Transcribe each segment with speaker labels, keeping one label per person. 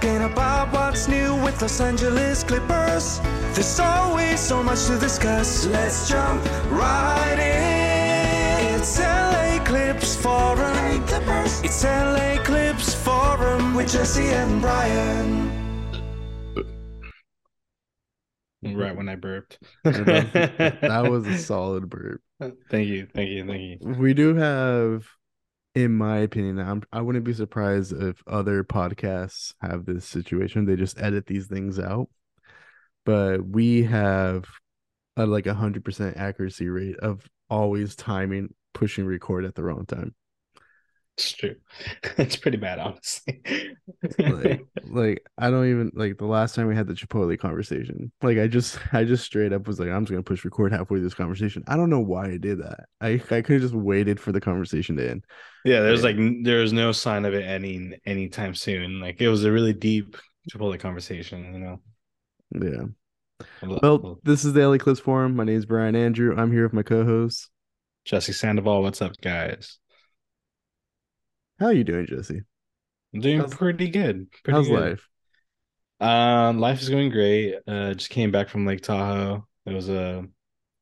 Speaker 1: talking about what's new with Los Angeles Clippers. There's always so much to discuss. Let's jump right in. It's LA Clips Forum. It's LA Clips Forum with Jesse and Brian.
Speaker 2: Right when I burped.
Speaker 3: that was a solid burp.
Speaker 2: Thank you, thank you, thank you.
Speaker 3: We do have, in my opinion, I'm, I wouldn't be surprised if other podcasts have this situation. They just edit these things out, but we have a like a hundred percent accuracy rate of always timing pushing record at the wrong time.
Speaker 2: It's true. It's pretty bad, honestly.
Speaker 3: like, like I don't even like the last time we had the Chipotle conversation. Like I just I just straight up was like I'm just gonna push record halfway through this conversation. I don't know why I did that. I I could have just waited for the conversation to end.
Speaker 2: yeah, there's like n- there was no sign of it ending anytime soon. Like it was a really deep Chipotle conversation, you know.
Speaker 3: Yeah.
Speaker 2: A
Speaker 3: Well, this is the LA Clips Forum. My name is Brian Andrew. I'm here with my co-host.
Speaker 2: Jesse Sandoval, what's up, guys?
Speaker 3: How are you doing, Jesse?
Speaker 2: I'm doing
Speaker 3: How's-
Speaker 2: pretty good. Pretty
Speaker 3: How's
Speaker 2: good.
Speaker 3: life?
Speaker 2: Um, life is going great. Uh, just came back from Lake Tahoe. It was a, it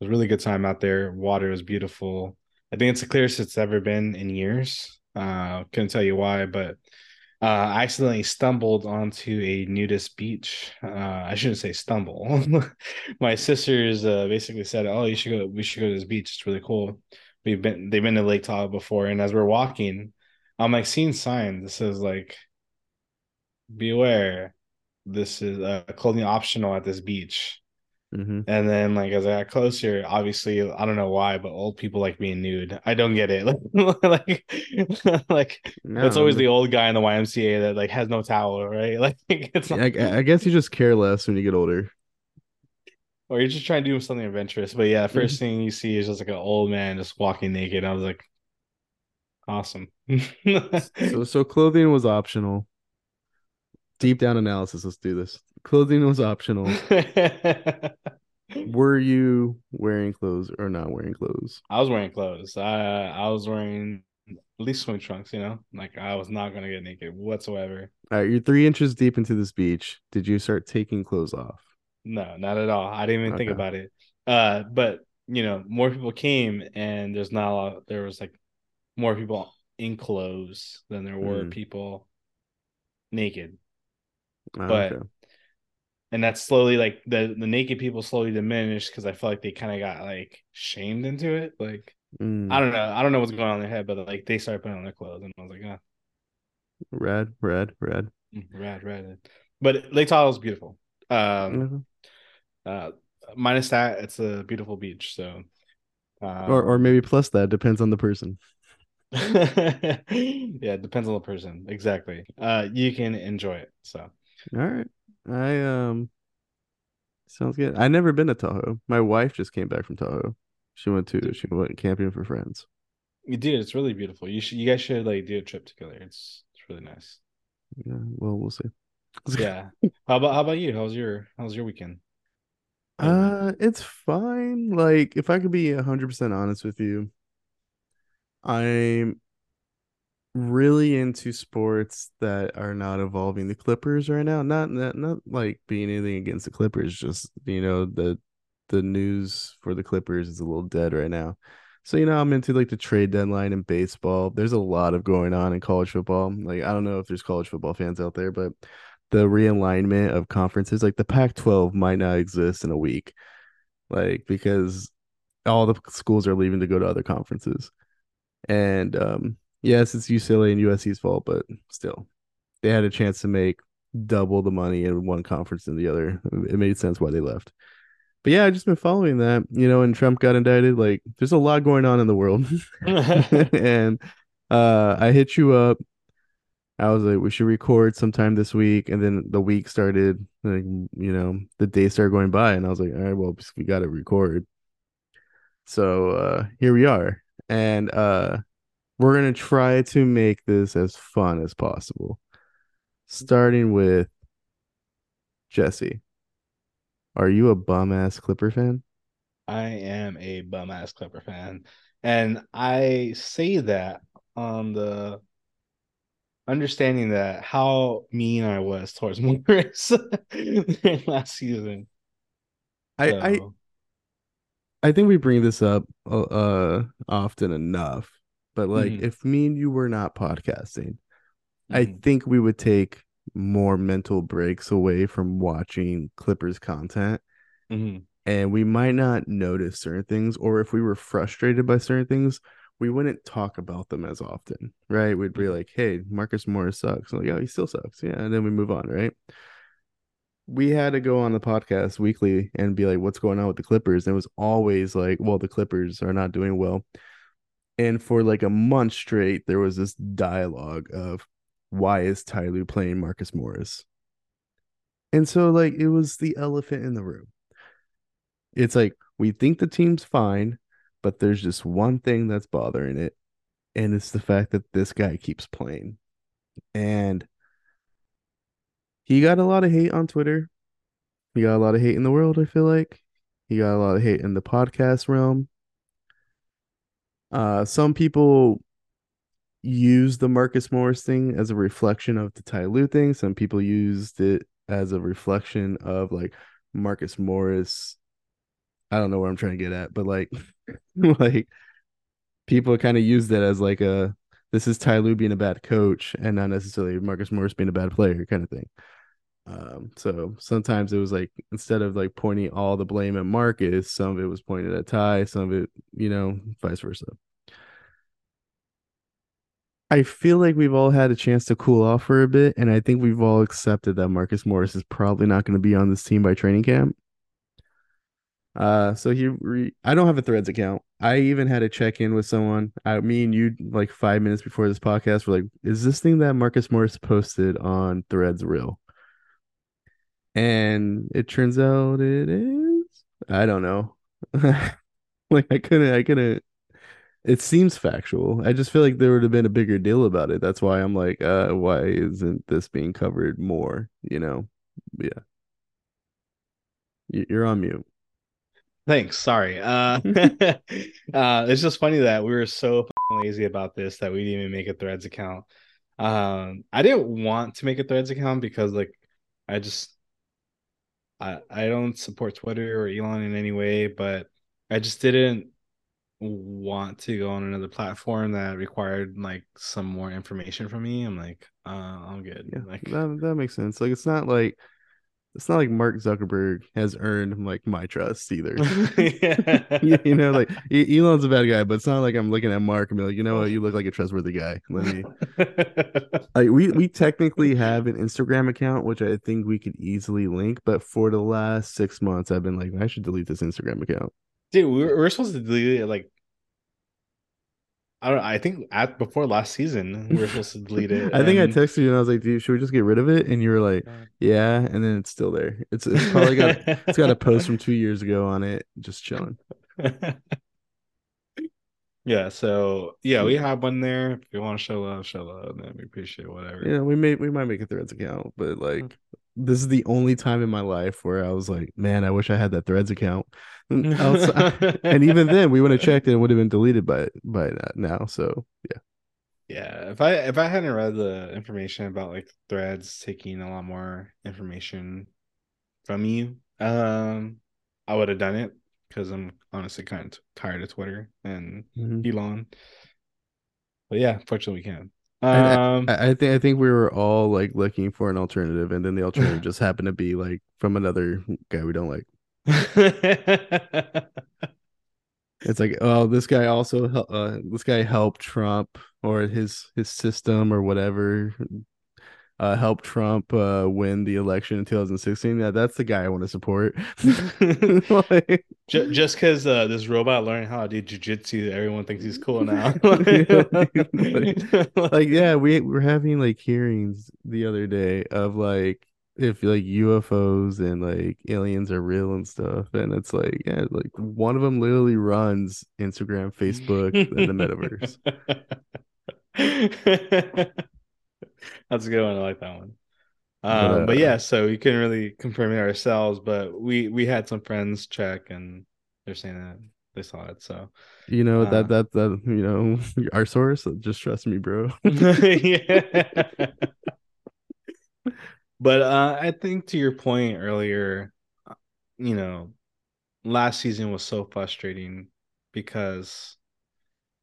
Speaker 2: was a really good time out there. Water was beautiful. I think it's the clearest it's ever been in years. Uh, couldn't tell you why, but uh, I accidentally stumbled onto a nudist beach. Uh, I shouldn't say stumble. My sisters uh, basically said, "Oh, you should go. We should go to this beach. It's really cool." We've been they've been to Lake Tahoe before, and as we're walking, I'm like seeing signs that says like, "Beware." this is uh, clothing optional at this beach.
Speaker 3: hmm
Speaker 2: And then like as I got closer, obviously I don't know why, but old people like being nude. I don't get it. like like it's always the old guy in the YMCA that like has no towel, right? Like it's not,
Speaker 3: I, I guess you just care less when you get older.
Speaker 2: or you're just trying to do something adventurous. But yeah, 1st thing you see is just like an old man just walking naked. I was like, awesome.
Speaker 3: So so clothing was optional. Deep down analysis. Let's do this. Clothing was optional. Were you wearing clothes or not wearing clothes?
Speaker 2: I was wearing clothes. I I was wearing at least swim trunks, you know? Like I was not gonna get naked whatsoever.
Speaker 3: All right, you're three inches deep into this beach. Did you start taking clothes off?
Speaker 2: No, not at all. I didn't even think about it. Uh, but you know, more people came and there's not a lot there was like more people in clothes than there were
Speaker 3: Mm.
Speaker 2: people naked.
Speaker 3: Ah,
Speaker 2: But-
Speaker 3: okay.
Speaker 2: And that's slowly like the the naked people slowly diminished because I feel like they kind of got like shamed into it. Like
Speaker 3: Mm,
Speaker 2: I don't know, I don't know what's going on in their head, but like they started putting on their clothes and I was like, ah,
Speaker 3: red, red, red.
Speaker 2: red, Rad, rad. But Lake Tahoe is beautiful. Um,
Speaker 3: Mhm.
Speaker 2: uh, minus that, it's a beautiful beach. So, um,
Speaker 3: or or maybe plus that depends on the person.
Speaker 2: yeah, it depends on the person. Exactly. Uh, you can enjoy it. So,
Speaker 3: All right. I um sounds good. I never been to Tahoe. My wife just came back from Tahoe. She went to she went camping for friends.
Speaker 2: you dude, it's really beautiful. You should, you guys should like do a trip together. It's, it's really nice.
Speaker 3: Yeah, well, we'll see.
Speaker 2: Yeah. how about, how about you? How's your, how's your weekend?
Speaker 3: Uh, it's fine. Like, if I could be 100% honest with you, I'm really into sports that are not involving the Clippers right now. Not not, not like being anything against the Clippers, just you know, the the news for the Clippers is a little dead right now. So, you know, I'm into like the trade deadline in baseball. There's a lot of going on in college football. Like, I don't know if there's college football fans out there, but the realignment of conferences, like the Pac 12 might not exist in a week. Like, because all the schools are leaving to go to other conferences. And um, yes, it's UCLA and USC's fault, but still, they had a chance to make double the money in one conference than the other. It made sense why they left. But yeah, I've just been following that, you know, and Trump got indicted. Like, there's a lot going on in the world. and uh I hit you up. I was like, we should record sometime this week. And then the week started, like, you know, the day started going by, and I was like, all right, well, we got to record. So uh here we are. And uh we're gonna try to make this as fun as possible. Starting with Jesse. Are you a bum ass Clipper fan?
Speaker 2: I am a bum ass Clipper fan. And I say that on the understanding that how mean I was towards Morris last season.
Speaker 3: I, I
Speaker 2: So,
Speaker 3: I think we bring this up uh, uh often enough, but like
Speaker 2: Mhm.
Speaker 3: if me and you were not podcasting, I
Speaker 2: mhm,
Speaker 3: think we would take more mental breaks away from watching Clippers content
Speaker 2: mhm.
Speaker 3: and we might not notice certain things or if we were frustrated by certain things, we wouldn't talk about them as often, right? We'd be
Speaker 2: Mhm.
Speaker 3: like, "Hey, Marcus Morris sucks." I'm like, "Oh, he still sucks." Yeah, and then we move on, right? We had to go on the podcast weekly and be like, what's going on with the Clippers? And it was always like, well, the Clippers are not doing well. And for like a month straight, there was this dialogue of why is Ty playing Marcus Morris? And so like it was the elephant in the room. It's like we think the team's fine, but there's just one thing that's bothering it, and it's the fact that this guy keeps playing. And he got a lot of hate on Twitter. He got a lot of hate in the world, I feel like. He got a lot of hate in the podcast realm. Uh some people use the Marcus Morris thing as a reflection of the Ty Lue thing. Some people used it as a reflection of like Marcus Morris. I don't know where I'm trying to get at, but like like people kind of used it as like a this is Ty Lue being a bad coach and not necessarily Marcus Morris being a bad player kind of thing. Um, so sometimes it was like instead of like pointing all the blame at Marcus, some of it was pointed at Ty, some of it, you know, vice versa. I feel like we've all had a chance to cool off for a bit, and I think we've all accepted that Marcus Morris is probably not going to be on this team by training camp. Uh, so he, re- I don't have a Threads account. I even had to check in with someone. I, me and you, like five minutes before this podcast, were like, "Is this thing that Marcus Morris posted on Threads real?" And it turns out it is. I don't know. like I couldn't, I couldn't. It seems factual. I just feel like there would have been a bigger deal about it. That's why I'm like, uh, why isn't this being covered more? You know? Yeah. You- You're on mute.
Speaker 2: Thanks. Sorry. Uh, uh, it's just funny that we were so lazy about this that we didn't even make a Threads account. Um, I didn't want to make a Threads account because, like, I just I I don't support Twitter or Elon in any way, but I just didn't want to go on another platform that required like some more information from me. I'm like, uh, I'm good.
Speaker 3: Yeah,
Speaker 2: Like,
Speaker 3: that that makes sense. Like it's not like it's not like Mark Zuckerberg has earned like my trust either. you, know, like Elon's a bad guy, but it's not like I'm looking at Mark and be like, you know what, you look like a trustworthy guy. Let me like we we technically have an Instagram account, which I think we could easily link, but for the last six months, I've been like, I should delete this Instagram account.
Speaker 2: Dude, we were, we were supposed to delete it like I don't I think at before last season we were supposed to delete it.
Speaker 3: I think I texted you and I was like, dude, should we just get rid of it? And you were like, yeah, and then it's still there. It's it's probably got it's got a post from two years ago on it, just chilling.
Speaker 2: yeah, so yeah, we have one there. If you want to show love, show love, man. We appreciate whatever.
Speaker 3: Yeah, we may we might make a Threads account, but like mm. This is the only time in my life where I was like, man, I wish I had that Threads account. And, and even then, we would have checked and it would have been deleted by by now. So yeah,
Speaker 2: Yeah, if I if I hadn't read the information about like threads taking a lot more information from you, um, I would have done it because I'm honestly kind of tired of Twitter and
Speaker 3: Mhm.
Speaker 2: Elon. But yeah, fortunately we can. Um,
Speaker 3: I, I think I think we were all like looking for an alternative, and then the alternative just happened to be like from another guy we don't like. It's like, oh, this guy also uh, this guy helped Trump or his his system or whatever uh helped Trump uh win the election in 2016. Yeah, that's the guy I want to support. Like,
Speaker 2: just because uh, this robot learned how to do jujitsu, everyone thinks he's cool now.
Speaker 3: like yeah, we we're having like hearings the other day of like if like UFOs and like aliens are real and stuff, and it's like yeah, like one of them literally runs Instagram, Facebook, and the metaverse.
Speaker 2: That's a good one. I like that one.
Speaker 3: But,
Speaker 2: Um, but,
Speaker 3: uh,
Speaker 2: yeah, so we couldn't really confirm it ourselves, but we we had some friends check and they're saying that they saw it. So
Speaker 3: You know
Speaker 2: Uh.
Speaker 3: that that that you know our source. Just trust me, bro.
Speaker 2: yeah. but uh, I think to your point earlier, you know, last season was so frustrating because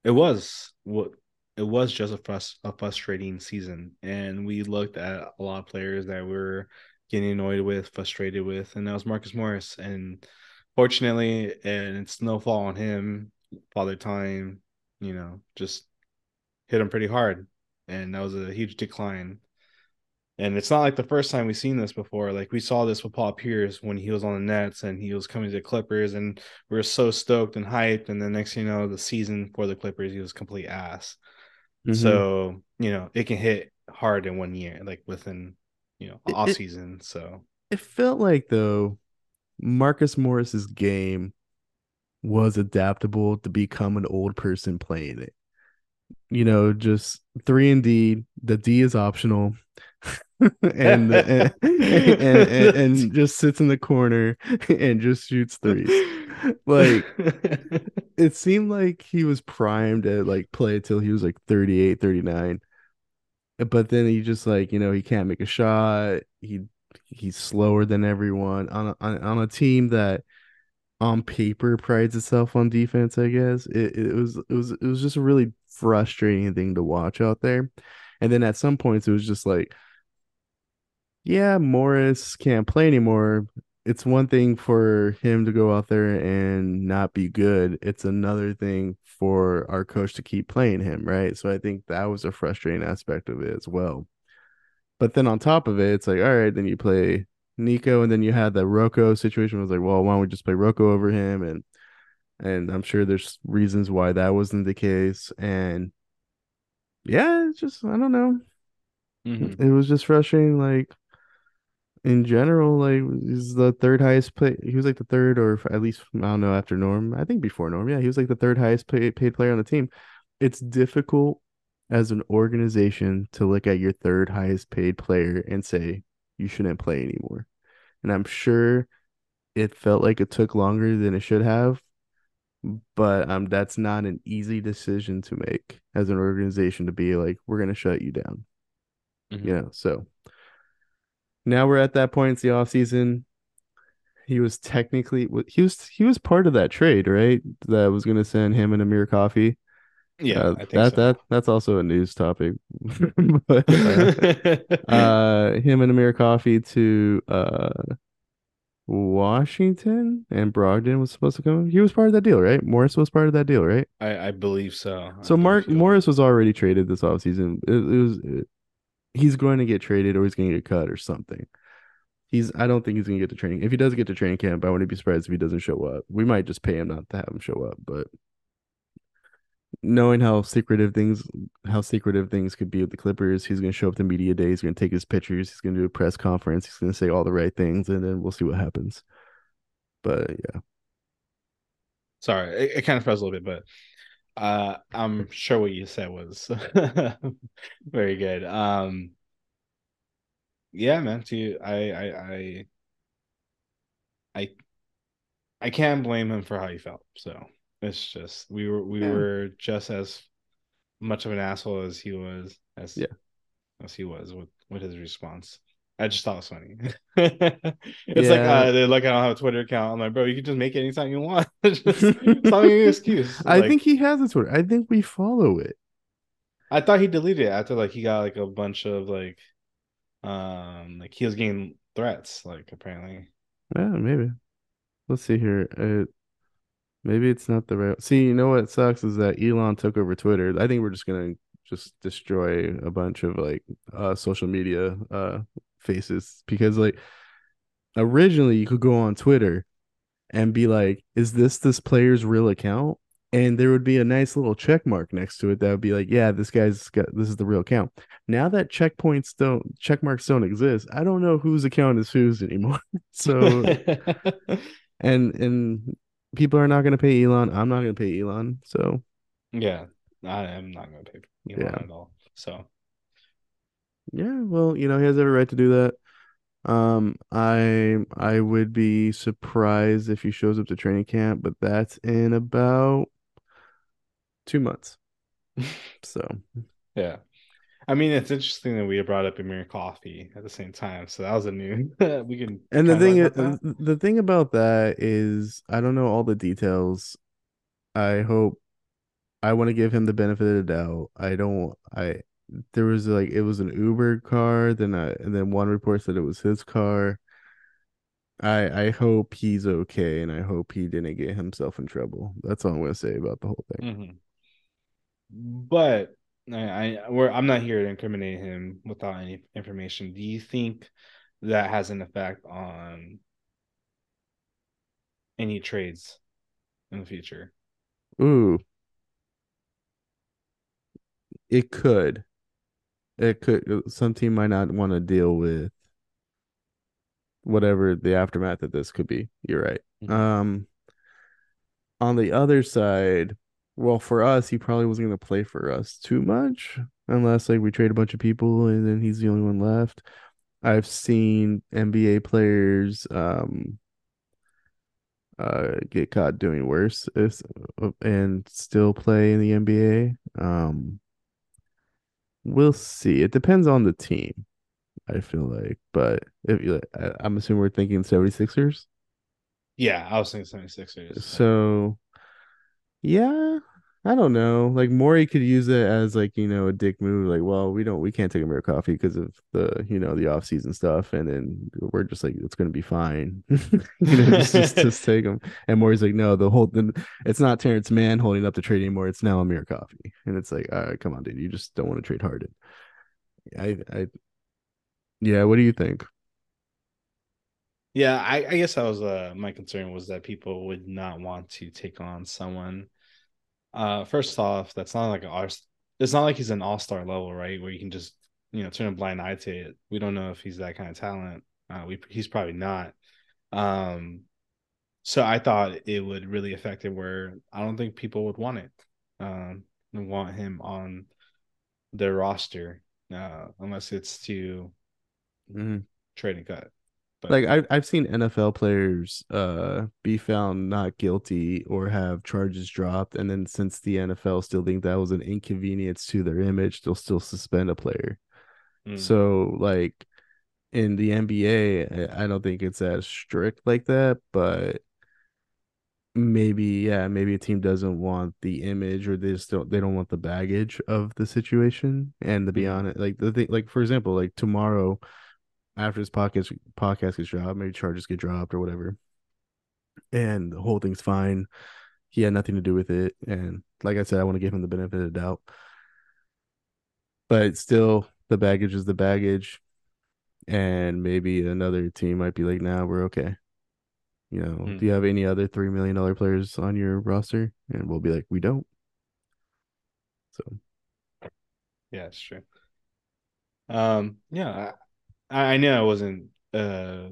Speaker 2: it was what it was just a frus- a frustrating season, and we looked at a lot of players that we were getting annoyed with, frustrated with, and that was Marcus Morris. And fortunately, and it's no fault on him. Father Time, you know, just hit him pretty hard, and that was a huge decline. And it's not like the first time we've seen this before. Like we saw this with Paul Pierce when he was on the Nets and he was coming to the Clippers, and we were so stoked and hyped. And then next, you know, the season for the Clippers, he was complete ass.
Speaker 3: Mhm.
Speaker 2: So you know, it can hit hard in one year, like within you know off
Speaker 3: it-
Speaker 2: season. So
Speaker 3: it felt like though Marcus Morris's game was adaptable to become an old person playing it. You know, just three and D. The D is optional, Uh, and, and, and, and and just sits in the corner and just shoots threes. Like it seemed like he was primed to like play till he was like 38, 39. But then he just like, you know, he can't make a shot. He he's slower than everyone on a, on, on a team that on paper prides itself on defense, I guess. It it was it was it was just a really frustrating thing to watch out there. And then at some points it was just like yeah, Morris can't play anymore. It's one thing for him to go out there and not be good. It's another thing for our coach to keep playing him, right? So I think that was a frustrating aspect of it as well. But then on top of it, it's like, all right, then you play Nico, and then you had the Rocco situation. It was like, well, why don't we just play Rocco over him? And and I'm sure there's reasons why that wasn't the case. And yeah, it's just I don't know.
Speaker 2: Mhm.
Speaker 3: It was just frustrating. Like in general, like he's the third highest play. He was like the third, or at least I don't know after Norm. I think before Norm, yeah, he was like the third highest paid, paid player on the team. It's difficult as an organization to look at your third highest paid player and say you shouldn't play anymore. And I'm sure it felt like it took longer than it should have, but um, that's not an easy decision to make as an organization to be like, we're gonna shut you down
Speaker 2: Mhm.
Speaker 3: you know so now we're at that point it's the off season he was technically he was he was part of that trade right that was going to send him and Amir Coffey
Speaker 2: Yeah,
Speaker 3: Uh, that
Speaker 2: so.
Speaker 3: that that's also a news topic but uh, uh him and Amir Coffey to uh Washington and Brogdon was supposed to come he was part of that deal right Morris was part of that deal right
Speaker 2: I, I believe so. I
Speaker 3: so Mark. Morris was already traded this offseason. It, it was it- he's going to get traded or he's going to get cut or something. He's I don't think he's going to get to training. If he does get to training camp, I wouldn't be surprised if he doesn't show up. We might just pay him not to have him show up, but knowing how secretive things how secretive things could be with the Clippers, he's going to show up to media day. he's going to take his pictures, he's going to do a press conference, he's going to say all the right things and then we'll see what happens. But yeah.
Speaker 2: Sorry, it, it kind of froze a little bit, but uh, I'm sure what you said was very good. Um, yeah, man. To you, I, I, I, I, I can't blame him for how he felt. So it's just we were we
Speaker 3: Yeah.
Speaker 2: were just as much of an asshole as he was as
Speaker 3: Yeah.
Speaker 2: as he was with with his response. I just thought it was funny. it's like uh, they're like I don't have a Twitter account. I'm like, bro, you can just make it anytime you want. just making an excuse.
Speaker 3: I
Speaker 2: Like,
Speaker 3: think he has a Twitter. I think we follow it.
Speaker 2: I thought he deleted it after like he got like a bunch of like um like he was getting threats like apparently.
Speaker 3: Yeah, maybe. Let's see here. Uh, maybe it's not the right. See, you know what sucks is that Elon took over Twitter. I think we're just gonna just destroy a bunch of like uh social media uh faces because like originally you could go on Twitter and be like, "Is this this player's real account?" And there would be a nice little check mark next to it that would be like, "Yeah, this guy's got this is the real account." Now that checkpoints don't check marks don't exist, I don't know whose account is whose anymore. so and and people are not going to pay Elon. I'm not going to pay Elon. So
Speaker 2: yeah, I am not gonna pay Elon
Speaker 3: Yeah.
Speaker 2: at all. So
Speaker 3: yeah, well, you know, he has every right to do that. Um, I I would be surprised if he shows up to training camp, but that's in about two months. So
Speaker 2: Yeah. I mean, it's interesting that we brought up Amir Coffey at the same time. So that was a new. we can.
Speaker 3: And the thing, is, the thing about that is, I don't know all the details. I hope I want to give him the benefit of the doubt. I don't. I there was like it was an Uber car, then I and then one report said it was his car. I I hope he's okay, and I hope he didn't get himself in trouble. That's all I'm gonna say about the whole thing.
Speaker 2: Mhm. But I, I we're, I'm not here to incriminate him without any information. Do you think that has an effect on any trades in the future?
Speaker 3: Ooh, it could. It could. Some team might not want to deal with whatever the aftermath of this could be. You're right.
Speaker 2: Mhm.
Speaker 3: Um, on the other side, well, for us, he probably wasn't going to play for us too much unless like we trade a bunch of people and then he's the only one left. I've seen NBA players um uh get caught doing worse is, uh, and still play in the NBA. Um, we'll see. It depends on the team, I feel like. But if you, I- I'm assuming we're thinking 76ers.
Speaker 2: Yeah, I was thinking 76ers.
Speaker 3: So yeah, I don't know. Like Morey could use it as like, you know, a dick move. Like, well, we don't we can't take Amir Coffey because of the, you know, the off season stuff. And then we're just like, it's gonna be fine. you know, just, just just take him. And Morey's like, no, the whole then it's not Terance Mann holding up the trade anymore. It's now Amir Coffey. And it's like, all right, come on, dude. You just don't want to trade Harden. I I yeah, what do you think?
Speaker 2: Yeah, I, I guess that was uh my concern was that people would not want to take on someone. Uh, first off, that's not like a all. It's not like he's an all star level, right? Where you can just you know turn a blind eye to it. We don't know if he's that kind of talent. Uh, we he's probably not. Um, so I thought it would really affect it where I don't think people would want it. Um, and want him on their roster, uh, unless it's to
Speaker 3: Mhm.
Speaker 2: trade and cut. But
Speaker 3: like I've I've seen NFL players uh be found not guilty or have charges dropped, and then since the NFL still think that was an inconvenience to their image, they'll still suspend a player.
Speaker 2: mm,
Speaker 3: So like in the NBA, I I don't think it's as strict like that, but maybe yeah, maybe a team doesn't want the image or they just don't they don't want the baggage of the situation. And to be
Speaker 2: Mhm.
Speaker 3: honest, like the thing, like for example, like tomorrow after this podcast podcast gets dropped, maybe charges get dropped or whatever, and the whole thing's fine. He had nothing to do with it, and like I said, I want to give him the benefit of the doubt, but still, the baggage is the baggage, and maybe another team might be like, "Nah, we're okay." You know,
Speaker 2: Hmm.
Speaker 3: do you have any other three million dollar players on your roster? And we'll be like, "We don't." So
Speaker 2: Yeah, it's true. Um, yeah, I, I know it wasn't uh,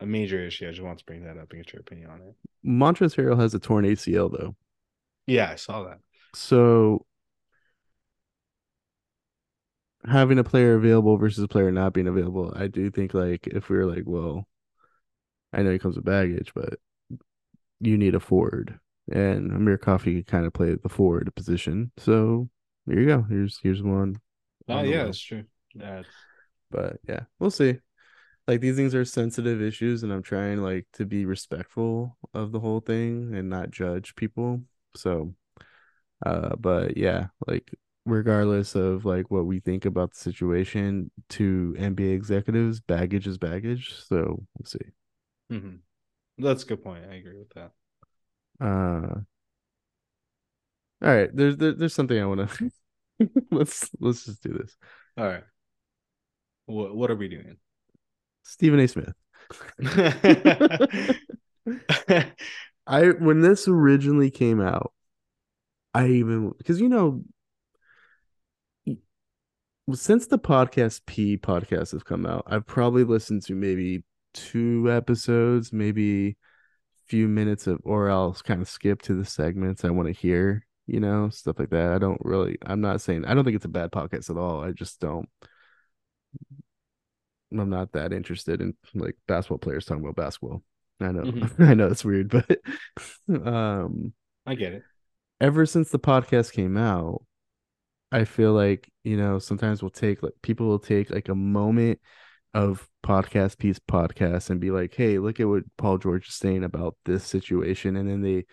Speaker 2: a major issue. I just want to bring that up and get your opinion on it.
Speaker 3: Montrezl Harrell has a torn ACL though,
Speaker 2: Yeah, I saw that.
Speaker 3: so having a player available versus a player not being available, I do think like if we were like, well, I know he comes with baggage, but you need a forward, and Amir Coffey could kind of play the forward position. So here you go. Here's here's one.
Speaker 2: Oh,
Speaker 3: on
Speaker 2: yeah, that's true. It's-
Speaker 3: But yeah, we'll see. Like these things are sensitive issues, and I'm trying like to be respectful of the whole thing and not judge people. So, uh, but yeah, like regardless of like what we think about the situation, to NBA executives, baggage is baggage. So we'll see.
Speaker 2: mhm. That's a good point. I agree with that.
Speaker 3: Uh, all right. There's there, there's something I want to let's let's just do this.
Speaker 2: All right. What what are we doing?
Speaker 3: Stephen A. Smith. I when this originally came out, I even because you know since the podcast P podcast has come out, I've probably listened to maybe two episodes, maybe a few minutes of or else kind of skip to the segments I want to hear, you know, stuff like that. I don't really I'm not saying I don't think it's a bad podcast at all. I just don't I'm not that interested in like basketball players talking about basketball. I know,
Speaker 2: Mhm.
Speaker 3: I know it's weird, but um,
Speaker 2: I get it.
Speaker 3: ever since the podcast came out, I feel like you know sometimes we'll take like people will take like a moment of podcast piece podcast and be like, hey, look at what Paul George is saying about this situation, and then they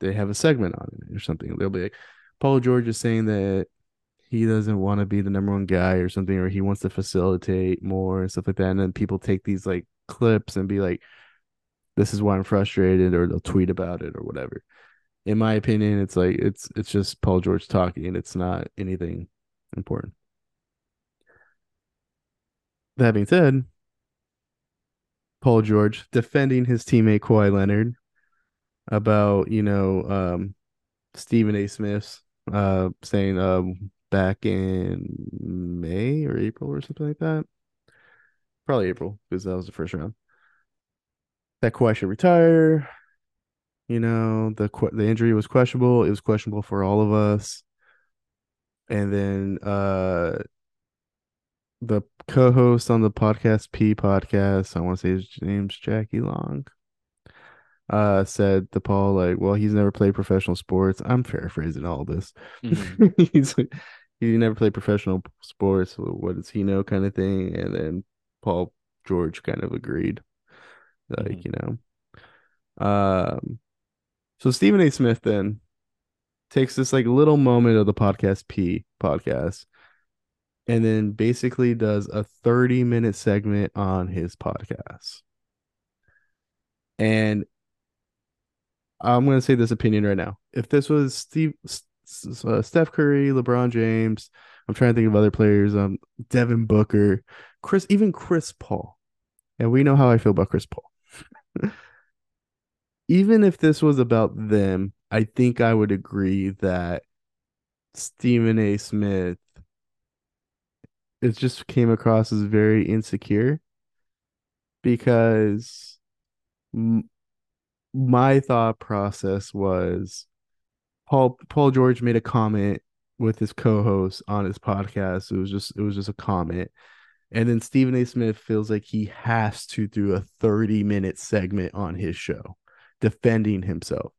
Speaker 3: they have a segment on it or something. They'll be like, Paul George is saying that he doesn't want to be the number one guy or something, or he wants to facilitate more and stuff like that. And then people take these like clips and be like, this is why I'm frustrated, or they'll tweet about it or whatever. In my opinion, it's like it's it's just Paul George talking, and it's not anything important. That being said, Paul George defending his teammate Kawhi Leonard about, you know, um Stephen A. Smith's uh saying um back in May or April or something like that. Probably April, because that was the first round. That Kawhi should retire. You know, the the injury was questionable. It was questionable for all of us. And then uh the co-host on the podcast P podcast, I want to say his name's Jackie Long, uh, said to Paul like, "Well, he's never played professional sports." I'm paraphrasing all this.
Speaker 2: Mhm.
Speaker 3: he's like, he never played professional sports. What does he know, kind of thing? And then Paul George kind of agreed, like
Speaker 2: Mhm.
Speaker 3: you know, um, so Stephen A. Smith then takes this like little moment of the podcast P podcast and then basically does a 30 minute segment on his podcast. And I'm going to say this opinion right now. If this was Steve, uh, Steph Curry, LeBron James, I'm trying to think of other players, um, Devin Booker, Chris, even Chris Paul, and we know how I feel about Chris Paul. even if this was about them, I think I would agree that Stephen A. Smith it just came across as very insecure because my thought process was Paul Paul George made a comment with his co-host on his podcast. It was just it was just a comment. And then Stephen A. Smith feels like he has to do a 30 minute segment on his show defending himself.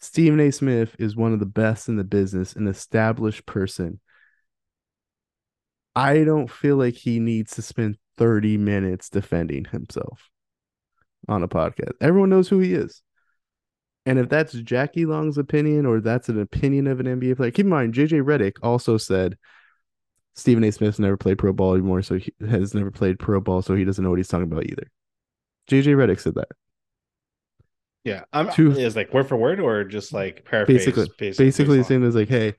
Speaker 3: Stephen A. Smith is one of the best in the business, an established person. I don't feel like he needs to spend 30 minutes defending himself on a podcast. Everyone knows who he is. And if that's Jackie Long's opinion or that's an opinion of an NBA player, keep in mind, JJ Redick also said Stephen A. Smith's never played pro ball anymore, so he has never played pro ball, so he doesn't know what he's talking about either. JJ Redick said that.
Speaker 2: Yeah, I'm
Speaker 3: Two-
Speaker 2: is like word for word or just like paraphrase.
Speaker 3: Basically,
Speaker 2: based-
Speaker 3: basically the same as like, hey,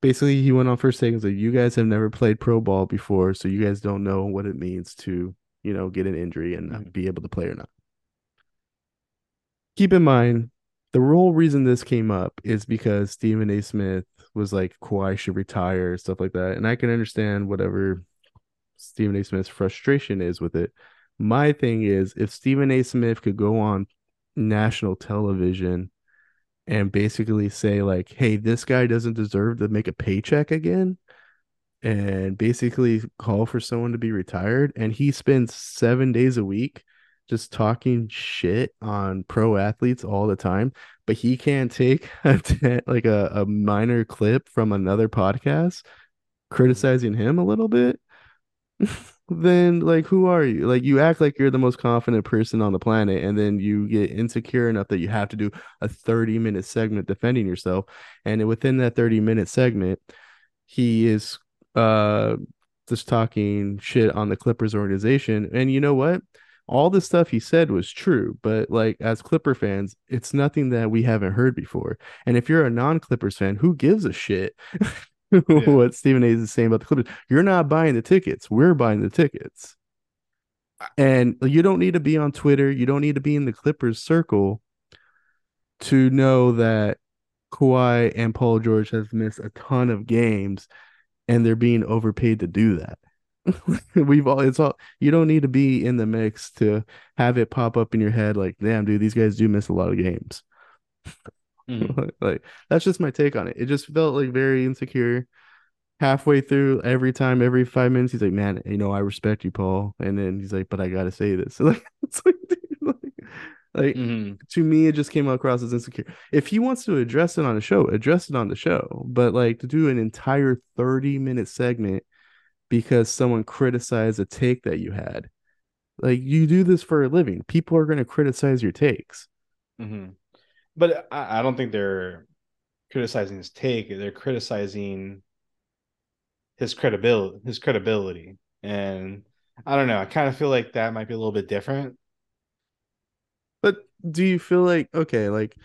Speaker 3: basically he went on first take and said, you guys have never played pro ball before, so you guys don't know what it means to, you know, get an injury and
Speaker 2: Mhm.
Speaker 3: be able to play or not. Keep in mind, the real reason this came up is because Stephen A. Smith was like, Kawhi should retire, stuff like that. And I can understand whatever Stephen A. Smith's frustration is with it. My thing is, if Stephen A. Smith could go on national television and basically say like, "Hey, this guy doesn't deserve to make a paycheck again," and basically call for someone to be retired, and he spends seven days a week just talking shit on pro athletes all the time, but he can't take a te- like a, a minor clip from another podcast criticizing him a little bit. then like who are you? Like you act like you're the most confident person on the planet and then you get insecure enough that you have to do a 30 minute segment defending yourself and within that 30 minute segment he is uh just talking shit on the clippers organization and you know what all the stuff he said was true but like as clipper fans it's nothing that we haven't heard before and if you're a non-clippers fan who gives a shit what Stephen A is saying about the Clippers. You're not buying the tickets. We're buying the tickets. And you don't need to be on Twitter. You don't need to be in the Clippers circle to know that Kawhi and Paul George have missed a ton of games and they're being overpaid to do that. We've all it's all you don't need to be in the mix to have it pop up in your head like, damn, dude, these guys do miss a lot of games.
Speaker 2: Mhm.
Speaker 3: like that's just my take on it. It just felt like very insecure. halfway through every time, every five minutes, he's like, "Man, you know, I respect you, Paul," and then he's like, "But I gotta say this." like, it's like, dude, like, like
Speaker 2: Mhm.
Speaker 3: to me, it just came across as insecure. If he wants to address it on the show, address it on the show. But like to do an entire thirty minute segment because someone criticized a take that you had, like you do this for a living. People are going to criticize your takes.
Speaker 2: hmm But I, I don't think they're criticizing his take. They're criticizing his credibility, his credibility, and I don't know. I kind of feel like that might be a little bit different.
Speaker 3: But do you feel like okay, like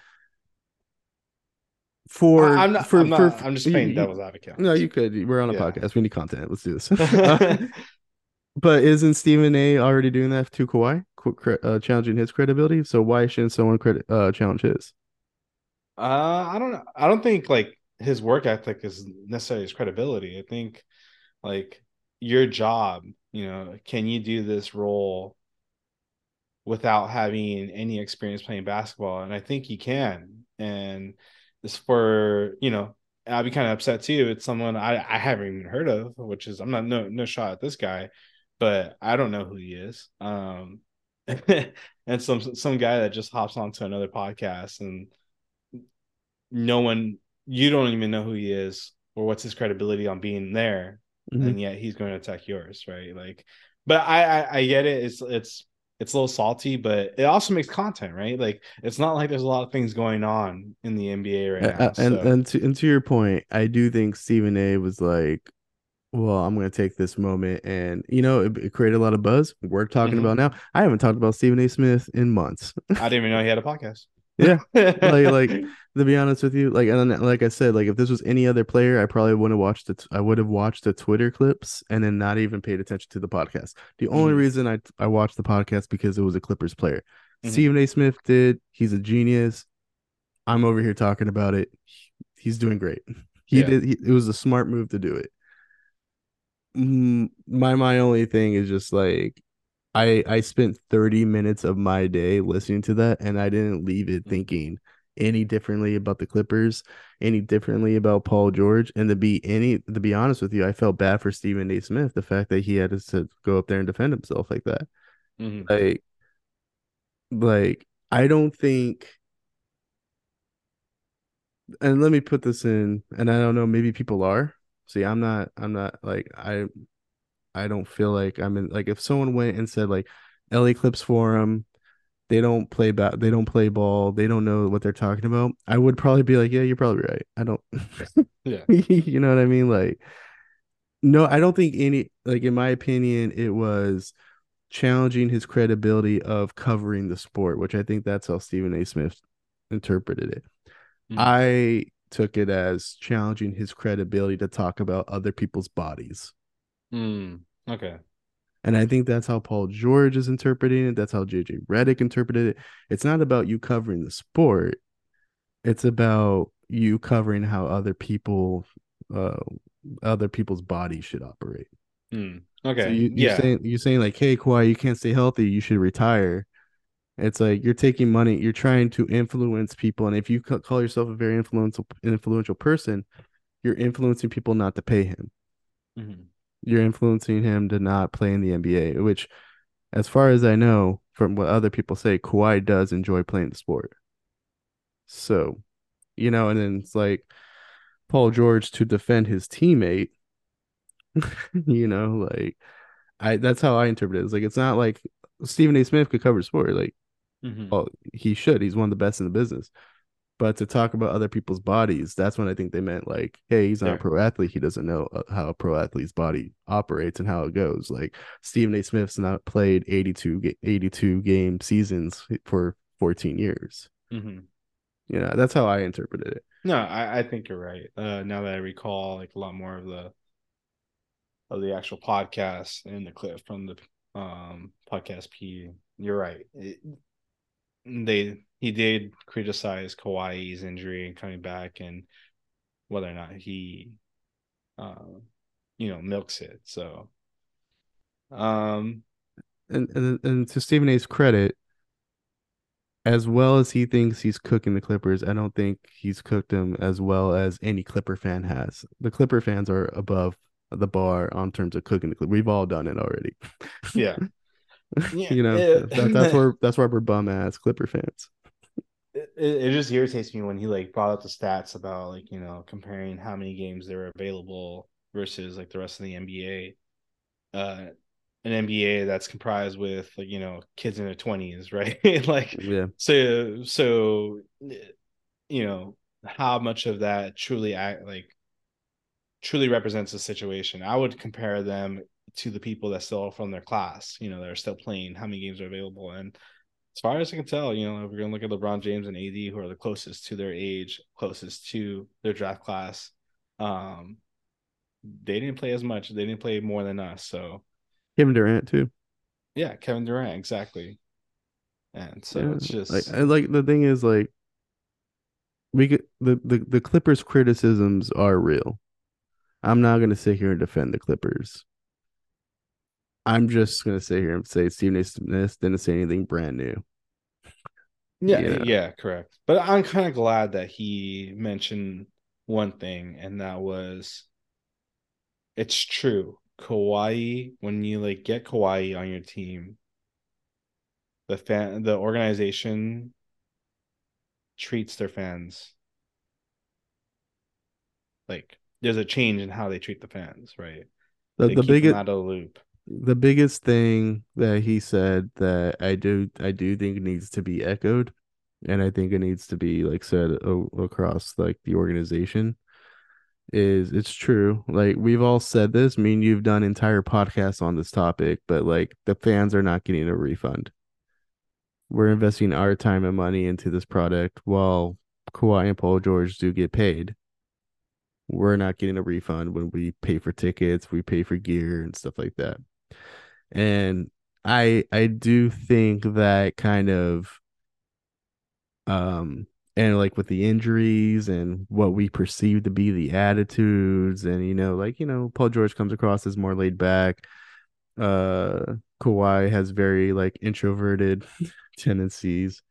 Speaker 3: for
Speaker 2: I, am not.
Speaker 3: for,
Speaker 2: I'm not.
Speaker 3: for-
Speaker 2: I'm just playing
Speaker 3: you-
Speaker 2: devil's advocate.
Speaker 3: No, you could. We're on a
Speaker 2: Yeah.
Speaker 3: podcast. We need content. Let's do this. Uh, but isn't Stephen A. already doing that to Kawhi, uh, challenging his credibility? So why shouldn't someone credit uh, challenge his?
Speaker 2: Uh, I don't know. I don't think like his work ethic is necessarily his credibility. I think like your job, you know, can you do this role without having any experience playing basketball? And I think he can. And this for, you know, I'd be kind of upset too. It's someone I, I haven't even heard of, which is I'm not no no shot at this guy, but I don't know who he is. Um and some some guy that just hops onto another podcast and no one you don't even know who he is or what's his credibility on being there
Speaker 3: Mhm.
Speaker 2: and yet he's going to attack yours right like but I, I i get it it's it's it's a little salty but it also makes content right like it's not like there's a lot of things going on in the nba right now
Speaker 3: Uh, and
Speaker 2: so-
Speaker 3: and to and to your point, I do think Stephen A. was like, "Well, I'm going to take this moment, and you know, it, it created a lot of buzz. We're talking
Speaker 2: Mhm.
Speaker 3: about now. I haven't talked about Stephen A. Smith in months.
Speaker 2: i didn't even know he had a podcast
Speaker 3: Yeah. like like to be honest with you like and then, like i said like if this was any other player i probably wouldn't have watched it i would have watched the twitter clips and then not even paid attention to the podcast the only
Speaker 2: Mhm.
Speaker 3: reason i i watched the podcast because it was a clippers player
Speaker 2: Mhm.
Speaker 3: stephen a smith did he's a genius i'm over here talking about it he's doing great he
Speaker 2: Yeah.
Speaker 3: did he, it was a smart move to do it my my only thing is just like I I spent 30 minutes of my day listening to that and I didn't leave it
Speaker 2: Mhm.
Speaker 3: thinking any differently about the Clippers, any differently about Paul George. And to be any to be honest with you, I felt bad for Stephen A. Smith, the fact that he had to go up there and defend himself like that.
Speaker 2: Mhm.
Speaker 3: Like like I don't think and let me put this in, and I don't know, maybe people are. See, I'm not I'm not like I I don't feel like I'm in like if someone went and said like LA Clips Forum, they don't play ba- they don't play ball, they don't know what they're talking about. I would probably be like, yeah, you're probably right. I don't
Speaker 2: yeah
Speaker 3: you know what I mean? Like no, I don't think any like in my opinion it was challenging his credibility of covering the sport, which I think that's how Stephen A. Smith interpreted it.
Speaker 2: Mhm.
Speaker 3: I took it as challenging his credibility to talk about other people's bodies.
Speaker 2: Mm. okay
Speaker 3: And I think that's how Paul George is interpreting it. That's how JJ Redick interpreted it. It's not about you covering the sport. It's about you covering how other people uh other people's bodies should operate.
Speaker 2: Mm. okay
Speaker 3: So you, you're
Speaker 2: yeah
Speaker 3: saying you're saying like, hey Kawhi, you can't stay healthy, you should retire. It's like you're taking money, you're trying to influence people, and if you call yourself a very influential influential person, you're influencing people not to pay him.
Speaker 2: Mhm.
Speaker 3: You're influencing him to not play in the NBA, which, as far as I know, from what other people say, Kawhi does enjoy playing the sport. So, you know, and then it's like Paul George to defend his teammate. you know, like I that's how I interpret it. It's like it's not like Stephen A. Smith could cover sport. Like,
Speaker 2: Mhm.
Speaker 3: well, he should. He's one of the best in the business. But to talk about other people's bodies, that's when I think they meant like, hey, he's not a pro athlete. He doesn't know uh, how a pro athlete's body operates and how it goes. Like Stephen A. Smith's not played 82, 82 game seasons for 14 years.
Speaker 2: Mhm.
Speaker 3: You know, that's how I interpreted it.
Speaker 2: No, I, I think you're right. Uh, now that I recall, like a lot more of the of the actual podcast and the clip from the um podcast P, you're right. It, they he did criticize Kawhi's injury and coming back and whether or not he, uh, you know, milks it. So, um,
Speaker 3: And and and to Stephen A.'s credit, as well as he thinks he's cooking the Clippers, I don't think he's cooked them as well as any Clipper fan has. The Clipper fans are above the bar on terms of cooking the Clippers. We've all done it already.
Speaker 2: Yeah.
Speaker 3: you know,
Speaker 2: Yeah.
Speaker 3: that, that's where that's why we're bum ass Clipper fans.
Speaker 2: it, it just irritates me when he like brought up the stats about like you know comparing how many games they're available versus like the rest of the NBA. Uh, an NBA that's comprised with like you know kids in their twenties, right? like
Speaker 3: Yeah.
Speaker 2: so so you know how much of that truly act like truly represents the situation. I would compare them to the people that still are from their class, you know, that are still playing, how many games are available. And as far as I can tell, you know, if we're gonna look at LeBron James and AD, who are the closest to their age, closest to their draft class, um, they didn't play as much. They didn't play more than us. So
Speaker 3: Kevin Durant too.
Speaker 2: yeah, Kevin Durant, exactly. And so
Speaker 3: Yeah,
Speaker 2: it's just
Speaker 3: like like the thing is like we could the, the the Clippers criticisms are real. I'm not gonna sit here and defend the Clippers. I'm just gonna sit here and say Stephen A. Smith didn't say anything brand new.
Speaker 2: Yeah,
Speaker 3: Yeah.
Speaker 2: yeah, correct. But I'm kind of glad that he mentioned one thing, and that was it's true. Kawhi, when you like get Kawhi on your team, the fan the organization treats their fans like there's a change in how they treat the fans, right?
Speaker 3: The, the biggest
Speaker 2: out of the loop.
Speaker 3: The biggest thing that he said that I do I do think needs to be echoed, and I think it needs to be like said o- across like the organization is it's true. Like we've all said this. I mean, you've done entire podcasts on this topic, but like the fans are not getting a refund. We're investing our time and money into this product while Kawhi and Paul George do get paid. We're not getting a refund when we pay for tickets, we pay for gear and stuff like that. And I I do think that kind of um and like with the injuries and what we perceive to be the attitudes and you know like you know Paul George comes across as more laid back uh Kawhi has very like introverted tendencies.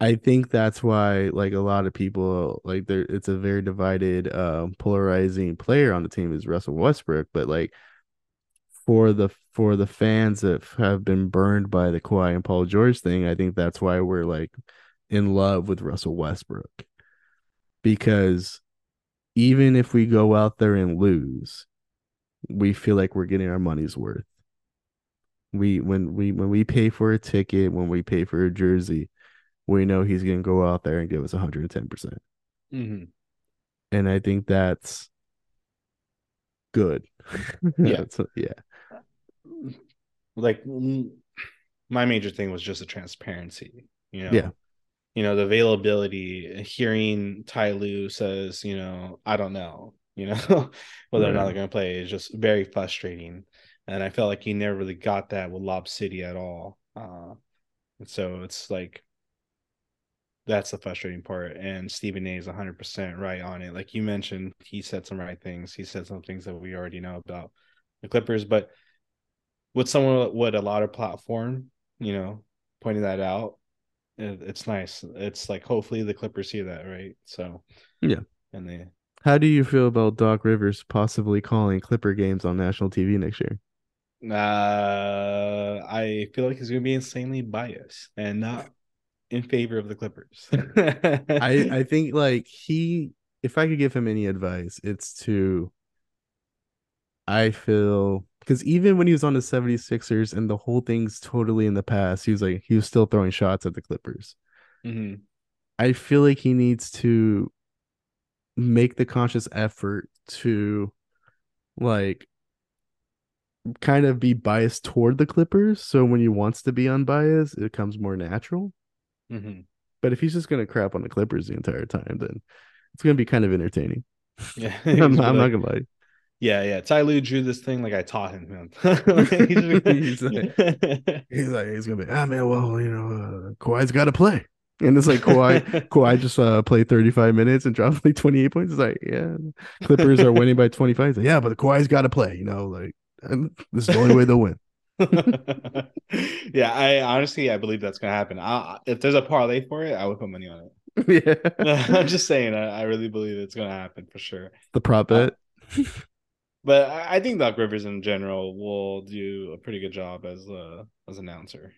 Speaker 3: I think that's why like a lot of people like there it's a very divided um polarizing player on the team is Russell Westbrook but like for the for the fans that have been burned by the Kawhi and Paul George thing I think that's why we're like in love with Russell Westbrook because even if we go out there and lose, we feel like we're getting our money's worth. We when we when we pay for a ticket, when we pay for a jersey, we know he's going to go out there and give us 110%.
Speaker 2: Mhm.
Speaker 3: And I think that's good.
Speaker 2: Yeah.
Speaker 3: That's- yeah.
Speaker 2: Like my major thing was just the transparency you know?
Speaker 3: Yeah.
Speaker 2: you know the availability hearing ty Lue says you know i don't know you know? Whether or not they're going to play is just very frustrating. And i felt like he never really got that with lob city at all. Uh and so it's like that's the frustrating part. And stephen a is 100% right on it. Like you mentioned he said some right things. He said some things that we already know about the clippers. But with someone with a lot of platform, you know, pointing that out, it, it's nice. It's like hopefully the Clippers see that, right? So
Speaker 3: Yeah.
Speaker 2: and they
Speaker 3: How do you feel about Doc Rivers possibly calling Clipper games on national TV next year?
Speaker 2: uh I feel like he's gonna be insanely biased and not in favor of the Clippers.
Speaker 3: I I think like he if I could give him any advice, it's to I feel because even when he was on the 76ers and the whole thing's totally in the past, he was like he was still throwing shots at the Clippers.
Speaker 2: Mhm.
Speaker 3: I feel like he needs to make the conscious effort to like kind of be biased toward the Clippers. So when he wants to be unbiased, it comes more natural.
Speaker 2: Mhm.
Speaker 3: But if he's just gonna crap on the Clippers the entire time, then it's gonna be kind of entertaining.
Speaker 2: Yeah.
Speaker 3: I'm, I'm
Speaker 2: like-
Speaker 3: not gonna lie.
Speaker 2: Yeah, yeah. Ty Lue drew this thing like I taught him. He's
Speaker 3: like- He's like, he's gonna be, ah man, well, you know, uh, Kawhi's got to play, and it's like Kawhi, Kawhi just uh, played 35 minutes and dropped like 28 points. It's like, yeah, Clippers are winning by 25. Like, yeah, but Kawhi's got to play, you know, like this is the only way they'll win.
Speaker 2: yeah, I honestly I believe that's gonna happen. I, if there's a parlay for it, I would put money on it.
Speaker 3: yeah.
Speaker 2: I'm just saying, I, I really believe it's gonna happen for sure.
Speaker 3: The prop bet.
Speaker 2: But I think Doc Rivers in general will do a pretty good job as a as an announcer.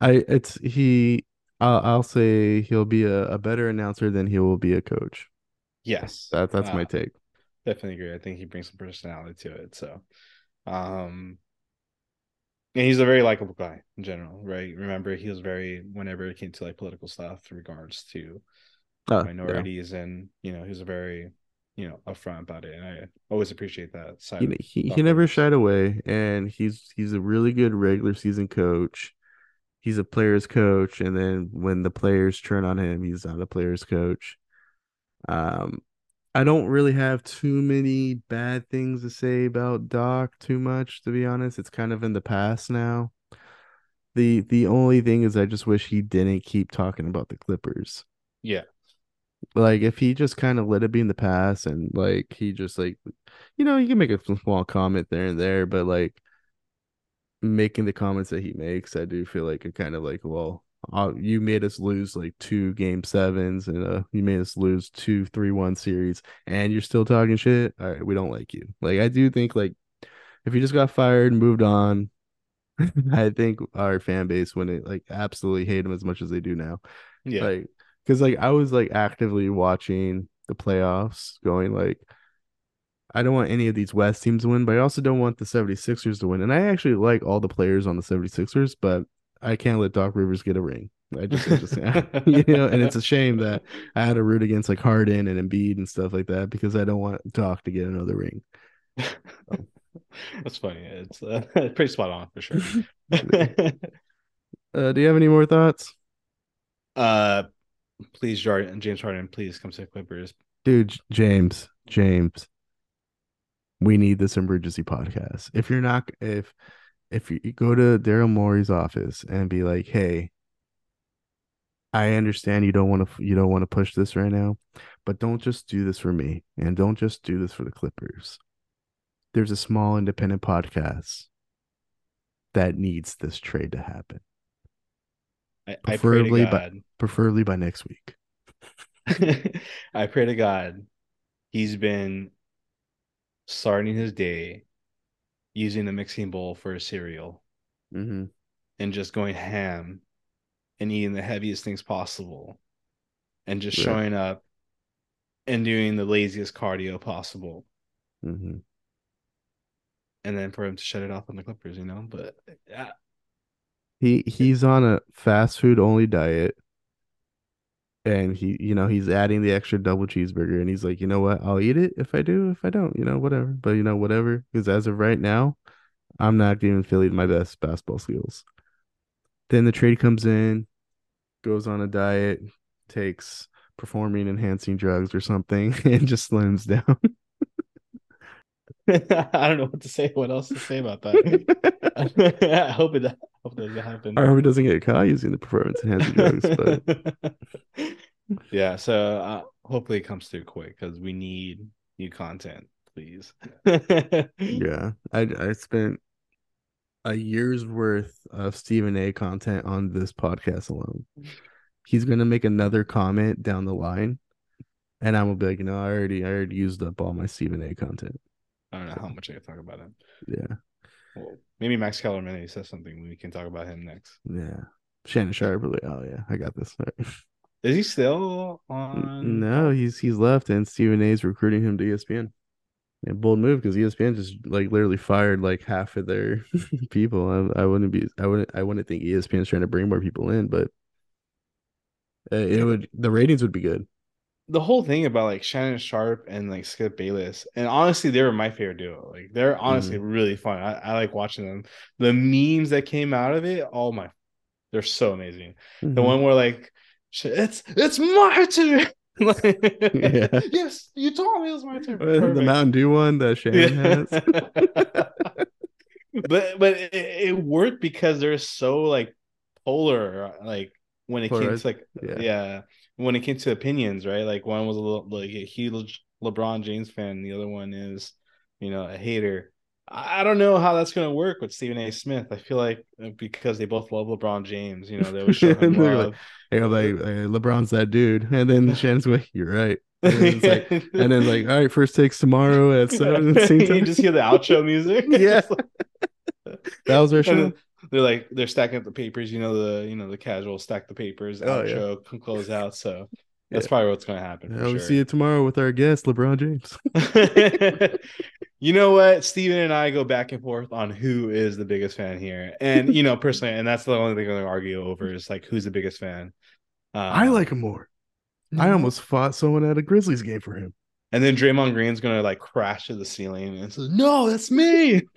Speaker 3: I it's he I'll, I'll say he'll be a, a better announcer than he will be a coach.
Speaker 2: Yes,
Speaker 3: That that's my
Speaker 2: Uh,
Speaker 3: take.
Speaker 2: definitely agree. I think he brings some personality to it. So, um, and he's a very likable guy in general, right? Remember, he was very whenever it came to like political stuff in regards to
Speaker 3: yeah.
Speaker 2: minorities, and you know, he was a very you know upfront about it, and I always appreciate that side.
Speaker 3: He he, he never shied away and he's he's a really good regular season coach. He's a player's coach and then when the players turn on him, he's not a player's coach. Um I don't really have too many bad things to say about Doc too much to be honest. It's kind of in the past now. The the only thing is I just wish he didn't keep talking about the Clippers.
Speaker 2: Yeah,
Speaker 3: Like if he just kind of let it be in the past and like he just like you know, you can make a small comment there and there, but like making the comments that he makes, I do feel like it kind of like, well, uh, you made us lose like two game sevens and uh you made us lose two three one series and you're still talking shit. All right, we don't like you. Like I do think like if you just got fired and moved on, I think our fan base wouldn't like absolutely hate him as much as they do now.
Speaker 2: yeah,
Speaker 3: Like, because like I was like actively watching the playoffs, going like, I don't want any of these West teams to win, but I also don't want the 76ers to win. And I actually like all the players on the 76ers, but I can't let Doc Rivers get a ring. I just, I just you know, and it's a shame that I had to root against like Harden and Embiid and stuff like that because I don't want Doc to get another ring.
Speaker 2: That's funny. It's uh, pretty spot on for sure.
Speaker 3: Uh, do you have any more thoughts?
Speaker 2: uh, please, Jordan, James Harden, please come to the Clippers.
Speaker 3: Dude, James, James, we need this emergency podcast. If you're not, if if you go to Daryl Morey's office and be like, "Hey, I understand you don't want to you don't want to push this right now, but don't just do this for me, and don't just do this for the Clippers. There's a small independent podcast that needs this trade to happen,
Speaker 2: I, I
Speaker 3: Preferably by- preferably by next week."
Speaker 2: I pray to God he's been starting his day using the mixing bowl for a cereal
Speaker 3: Mm-hmm.
Speaker 2: and just going ham and eating the heaviest things possible and just
Speaker 3: Right.
Speaker 2: showing up and doing the laziest cardio possible
Speaker 3: Mm-hmm.
Speaker 2: and then for him to shut it off on the Clippers, you know. But uh,
Speaker 3: He he's on a fast food only diet. And he, you know, he's adding the extra double cheeseburger and he's like, you know what? I'll eat it if I do, if I don't, you know, whatever. But you know, whatever. Because as of right now, I'm not giving Philly my best basketball skills. Then the trade comes in, goes on a diet, takes performing enhancing drugs or something, and just slims down.
Speaker 2: I don't know what to say. What else to say about that? I hope it, I hope it doesn't happen.
Speaker 3: I hope he doesn't get caught using the performance enhancing drugs, but
Speaker 2: yeah, so uh, hopefully it comes through quick because we need new content, please.
Speaker 3: Yeah, I I spent a year's worth of Stephen A. content on this podcast alone. He's gonna make another comment down the line, and I'm gonna be like, you know, I already I already used up all my Stephen A. content.
Speaker 2: I don't know how much I can talk about him.
Speaker 3: Yeah,
Speaker 2: Well, maybe Max Kellerman says something. We can talk about him next.
Speaker 3: yeah. Shannon Sharpe, oh yeah, I got this. Right.
Speaker 2: Is he still on?
Speaker 3: No, he's he's left, and Stephen A. is recruiting him to ESPN. Yeah, bold move because ESPN just like literally fired like half of their people. I, I wouldn't be I wouldn't I wouldn't think ESPN's trying to bring more people in, but uh, it would the ratings would be good.
Speaker 2: The whole thing about like Shannon Sharpe and like Skip Bayless, and honestly, they were my favorite duo. Like they're honestly really fun. I, I like watching them. The memes that came out of it, oh my, they're so amazing. The
Speaker 3: Mhm.
Speaker 2: one where like, it's it's my turn.
Speaker 3: Yeah.
Speaker 2: Yes, you told me it was my turn.
Speaker 3: Uh, the Mountain Dew one that Shannon has.
Speaker 2: but but it, it worked because they're so like polar. Like when it came to like
Speaker 3: yeah.
Speaker 2: yeah. When it came to opinions, right? Like one was a little like a huge LeBron James fan, the other one is, you know, a hater. I don't know how that's going to work with Stephen A. Smith. I feel like uh, because they both love LeBron James, you know, they would show him
Speaker 3: They're
Speaker 2: love.
Speaker 3: like, like, "Hey, LeBron's that dude, and then Shannon's like, "You're right," and then, like, and then like, all right, first takes tomorrow at seven.
Speaker 2: you just hear the outro music.
Speaker 3: Yeah. That was our show.
Speaker 2: They're like they're stacking up the papers, you know the you know the casual stack the papers
Speaker 3: Oh, yeah.
Speaker 2: outro can close out. So that's
Speaker 3: Yeah.
Speaker 2: probably what's going to happen.
Speaker 3: Yeah,
Speaker 2: For
Speaker 3: we'll
Speaker 2: sure.
Speaker 3: see you tomorrow with our guest, LeBron James.
Speaker 2: you know what? Steven and I go back and forth on who is the biggest fan here. And, you know, personally, and that's the only thing I'm going to argue over is like who's the biggest fan. Um,
Speaker 3: I like him more. I almost fought someone at a Grizzlies game for him.
Speaker 2: And then Draymond Green's going to like crash to the ceiling and says, No, that's me.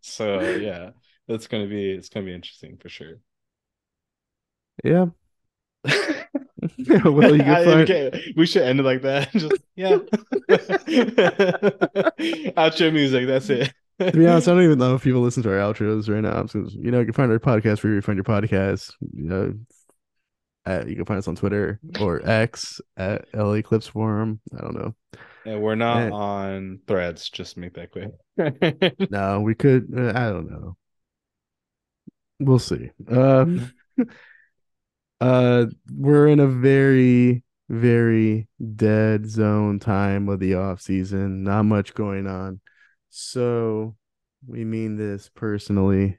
Speaker 2: so, yeah, that's going to be, it's going to be interesting for sure.
Speaker 3: yeah. well, you
Speaker 2: I- okay, we should end it like that. Just, yeah. Outro music. That's it.
Speaker 3: To be honest, I don't even know if people listen to our outros right now. So, you know, you can find our podcast wherever you find your podcast. You know, at, you can find us on Twitter or X at LA Clips Forum. I don't know.
Speaker 2: And we're not on threads, just make that clear.
Speaker 3: No, we could. Uh, I don't know. We'll see. Um, uh, we're in a very, very dead zone time of the off season. Not much going on. So we mean this personally.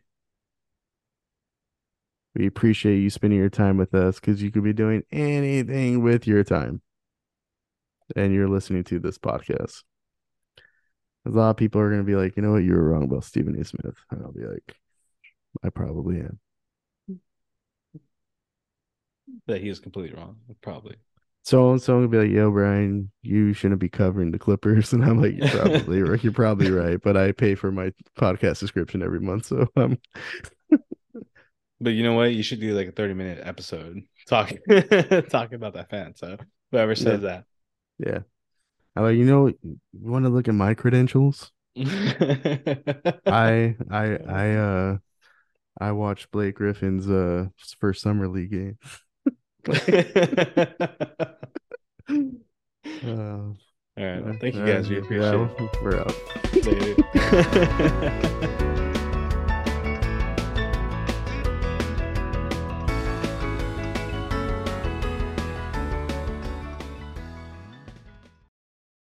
Speaker 3: We appreciate you spending your time with us because you could be doing anything with your time. And you're listening to this podcast. A lot of people are going to be like, you know what, you were wrong about Stephen A. Smith. And I'll be like, I probably am.
Speaker 2: that he is completely wrong, probably.
Speaker 3: So and so will be like, yo, Brian, you shouldn't be covering the Clippers. And I'm like, you're probably right. You're probably right. But I pay for my podcast subscription every month. So um
Speaker 2: But you know what? You should do like a 30 minute episode talking talking about that fan. So whoever says
Speaker 3: yeah. I'm like, you know, you want to look at my credentials? I I I uh I watched Blake Griffin's uh first summer league game. Uh,
Speaker 2: All right. Thank you guys. We appreciate
Speaker 3: yeah, we're out.
Speaker 2: Later.